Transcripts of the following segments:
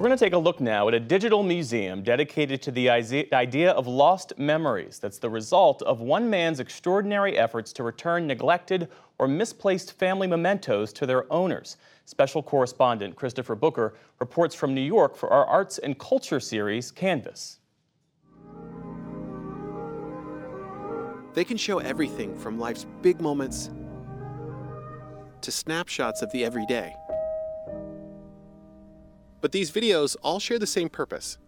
We're going to take a look now at a digital museum dedicated to the idea of lost memories. That's the result of one man's extraordinary efforts to return neglected or misplaced family mementos to their owners. Special correspondent Christopher Booker reports from New York for our Arts and Culture series, Canvas. They can show everything from life's big moments to snapshots of the everyday. But these videos all share the same purpose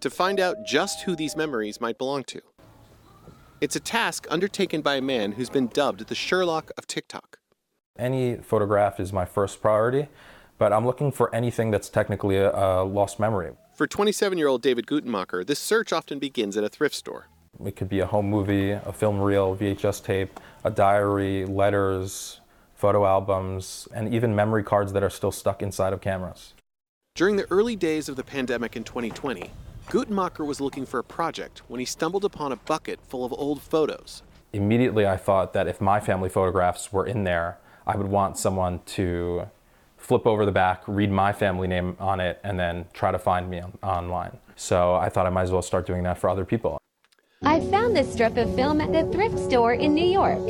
to find out just who these memories might belong to. It's a task undertaken by a man who's been dubbed the Sherlock of TikTok. Any photograph is my first priority, but I'm looking for anything that's technically a, a lost memory. For 27 year old David Gutenmacher, this search often begins at a thrift store. It could be a home movie, a film reel, VHS tape, a diary, letters, photo albums, and even memory cards that are still stuck inside of cameras. During the early days of the pandemic in 2020, Gutenmacher was looking for a project when he stumbled upon a bucket full of old photos. Immediately, I thought that if my family photographs were in there, I would want someone to flip over the back, read my family name on it, and then try to find me on- online. So I thought I might as well start doing that for other people. I found this strip of film at the thrift store in New York.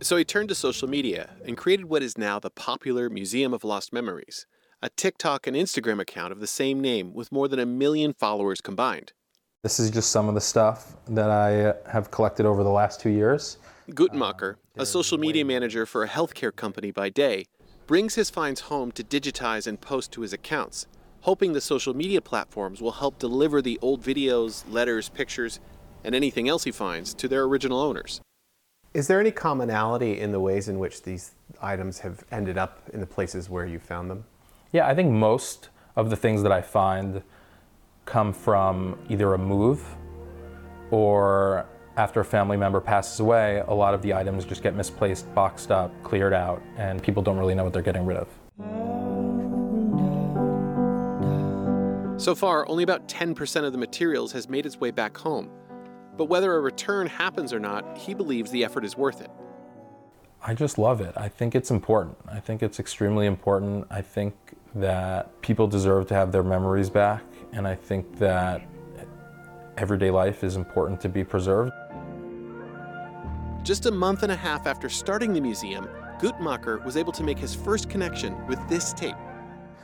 So he turned to social media and created what is now the popular Museum of Lost Memories a TikTok and Instagram account of the same name with more than a million followers combined. This is just some of the stuff that I uh, have collected over the last two years. Gutenmacher, uh, a social media manager for a healthcare company by day, brings his finds home to digitize and post to his accounts, hoping the social media platforms will help deliver the old videos, letters, pictures, and anything else he finds to their original owners. Is there any commonality in the ways in which these items have ended up in the places where you found them? Yeah, I think most of the things that I find come from either a move or after a family member passes away, a lot of the items just get misplaced, boxed up, cleared out, and people don't really know what they're getting rid of. So far, only about 10% of the materials has made its way back home. But whether a return happens or not, he believes the effort is worth it. I just love it. I think it's important. I think it's extremely important. I think that people deserve to have their memories back, and I think that everyday life is important to be preserved. Just a month and a half after starting the museum, Gutenmacher was able to make his first connection with this tape.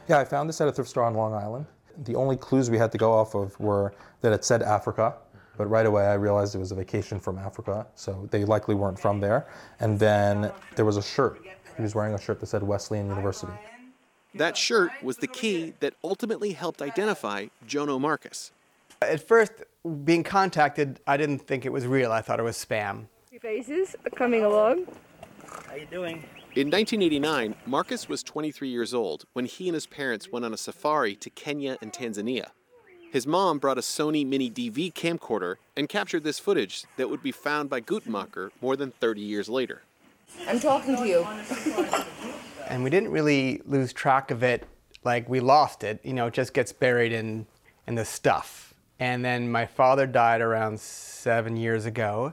Yeah, I found this at a thrift store on Long Island. The only clues we had to go off of were that it said Africa, but right away I realized it was a vacation from Africa, so they likely weren't from there. And then there was a shirt. He was wearing a shirt that said Wesleyan University. That shirt was the key that ultimately helped identify Jono Marcus. At first, being contacted, I didn't think it was real. I thought it was spam. Faces coming along. How you doing? In 1989, Marcus was 23 years old when he and his parents went on a safari to Kenya and Tanzania. His mom brought a Sony Mini DV camcorder and captured this footage that would be found by Gutenmacher more than 30 years later. I'm talking to you. and we didn't really lose track of it like we lost it. You know, it just gets buried in, in the stuff. And then my father died around seven years ago.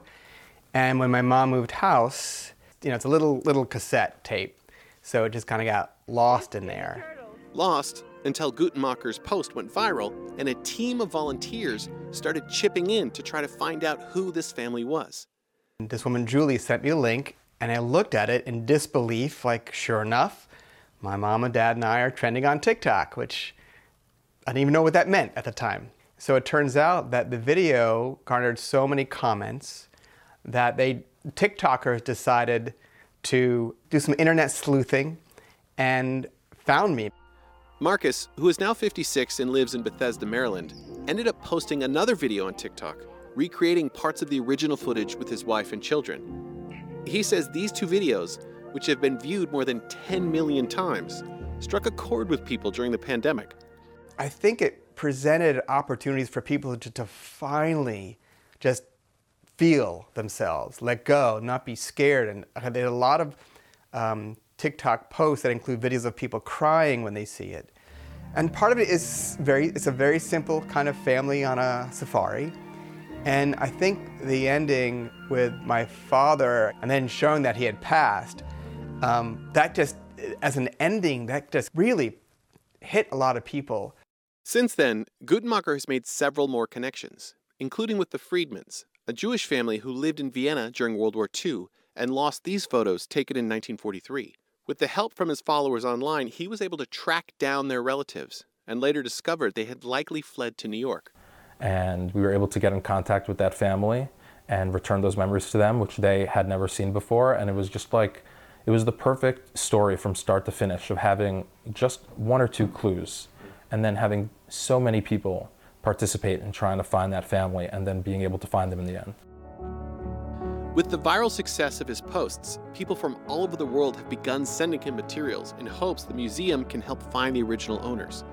And when my mom moved house, you know, it's a little little cassette tape. So it just kind of got lost in there. Lost until Gutenmacher's post went viral and a team of volunteers started chipping in to try to find out who this family was. This woman, Julie, sent me a link and I looked at it in disbelief, like, sure enough, my mom and dad and I are trending on TikTok, which I didn't even know what that meant at the time. So it turns out that the video garnered so many comments that they TikTokers decided to do some internet sleuthing and found me. Marcus, who is now 56 and lives in Bethesda, Maryland, ended up posting another video on TikTok, recreating parts of the original footage with his wife and children. He says these two videos, which have been viewed more than 10 million times, struck a chord with people during the pandemic. I think it presented opportunities for people to, to finally just feel themselves, let go, not be scared. And are a lot of um, TikTok posts that include videos of people crying when they see it. And part of it is very, it's a very simple kind of family on a safari. And I think the ending with my father and then showing that he had passed, um, that just, as an ending, that just really hit a lot of people. Since then, Gutenmacher has made several more connections, including with the Friedmans, a Jewish family who lived in Vienna during World War II and lost these photos taken in 1943. With the help from his followers online, he was able to track down their relatives and later discovered they had likely fled to New York. And we were able to get in contact with that family and return those memories to them, which they had never seen before. And it was just like, it was the perfect story from start to finish of having just one or two clues and then having so many people participate in trying to find that family and then being able to find them in the end. With the viral success of his posts, people from all over the world have begun sending him materials in hopes the museum can help find the original owners.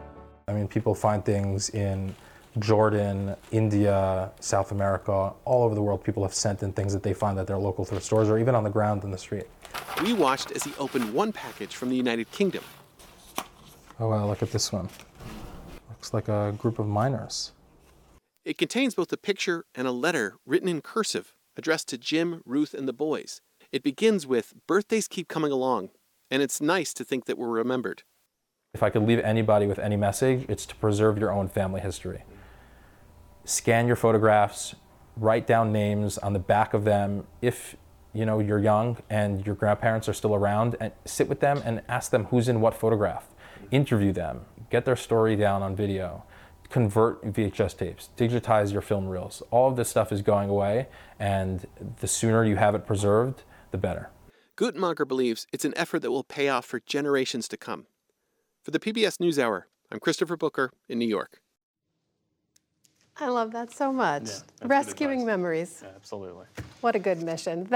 I mean, people find things in Jordan, India, South America, all over the world. People have sent in things that they find at their local thrift stores or even on the ground in the street. We watched as he opened one package from the United Kingdom. Oh, wow, look at this one. Looks like a group of miners. It contains both a picture and a letter written in cursive addressed to Jim, Ruth, and the boys. It begins with Birthdays keep coming along, and it's nice to think that we're remembered. If I could leave anybody with any message, it's to preserve your own family history. Scan your photographs, write down names on the back of them. If you know you're young and your grandparents are still around, and sit with them and ask them who's in what photograph. Interview them, get their story down on video, convert VHS tapes, digitize your film reels. All of this stuff is going away, and the sooner you have it preserved, the better. Gutenmacher believes it's an effort that will pay off for generations to come. For the PBS NewsHour, I'm Christopher Booker in New York. I love that so much. Yeah, Rescuing advice. memories. Absolutely. What a good mission.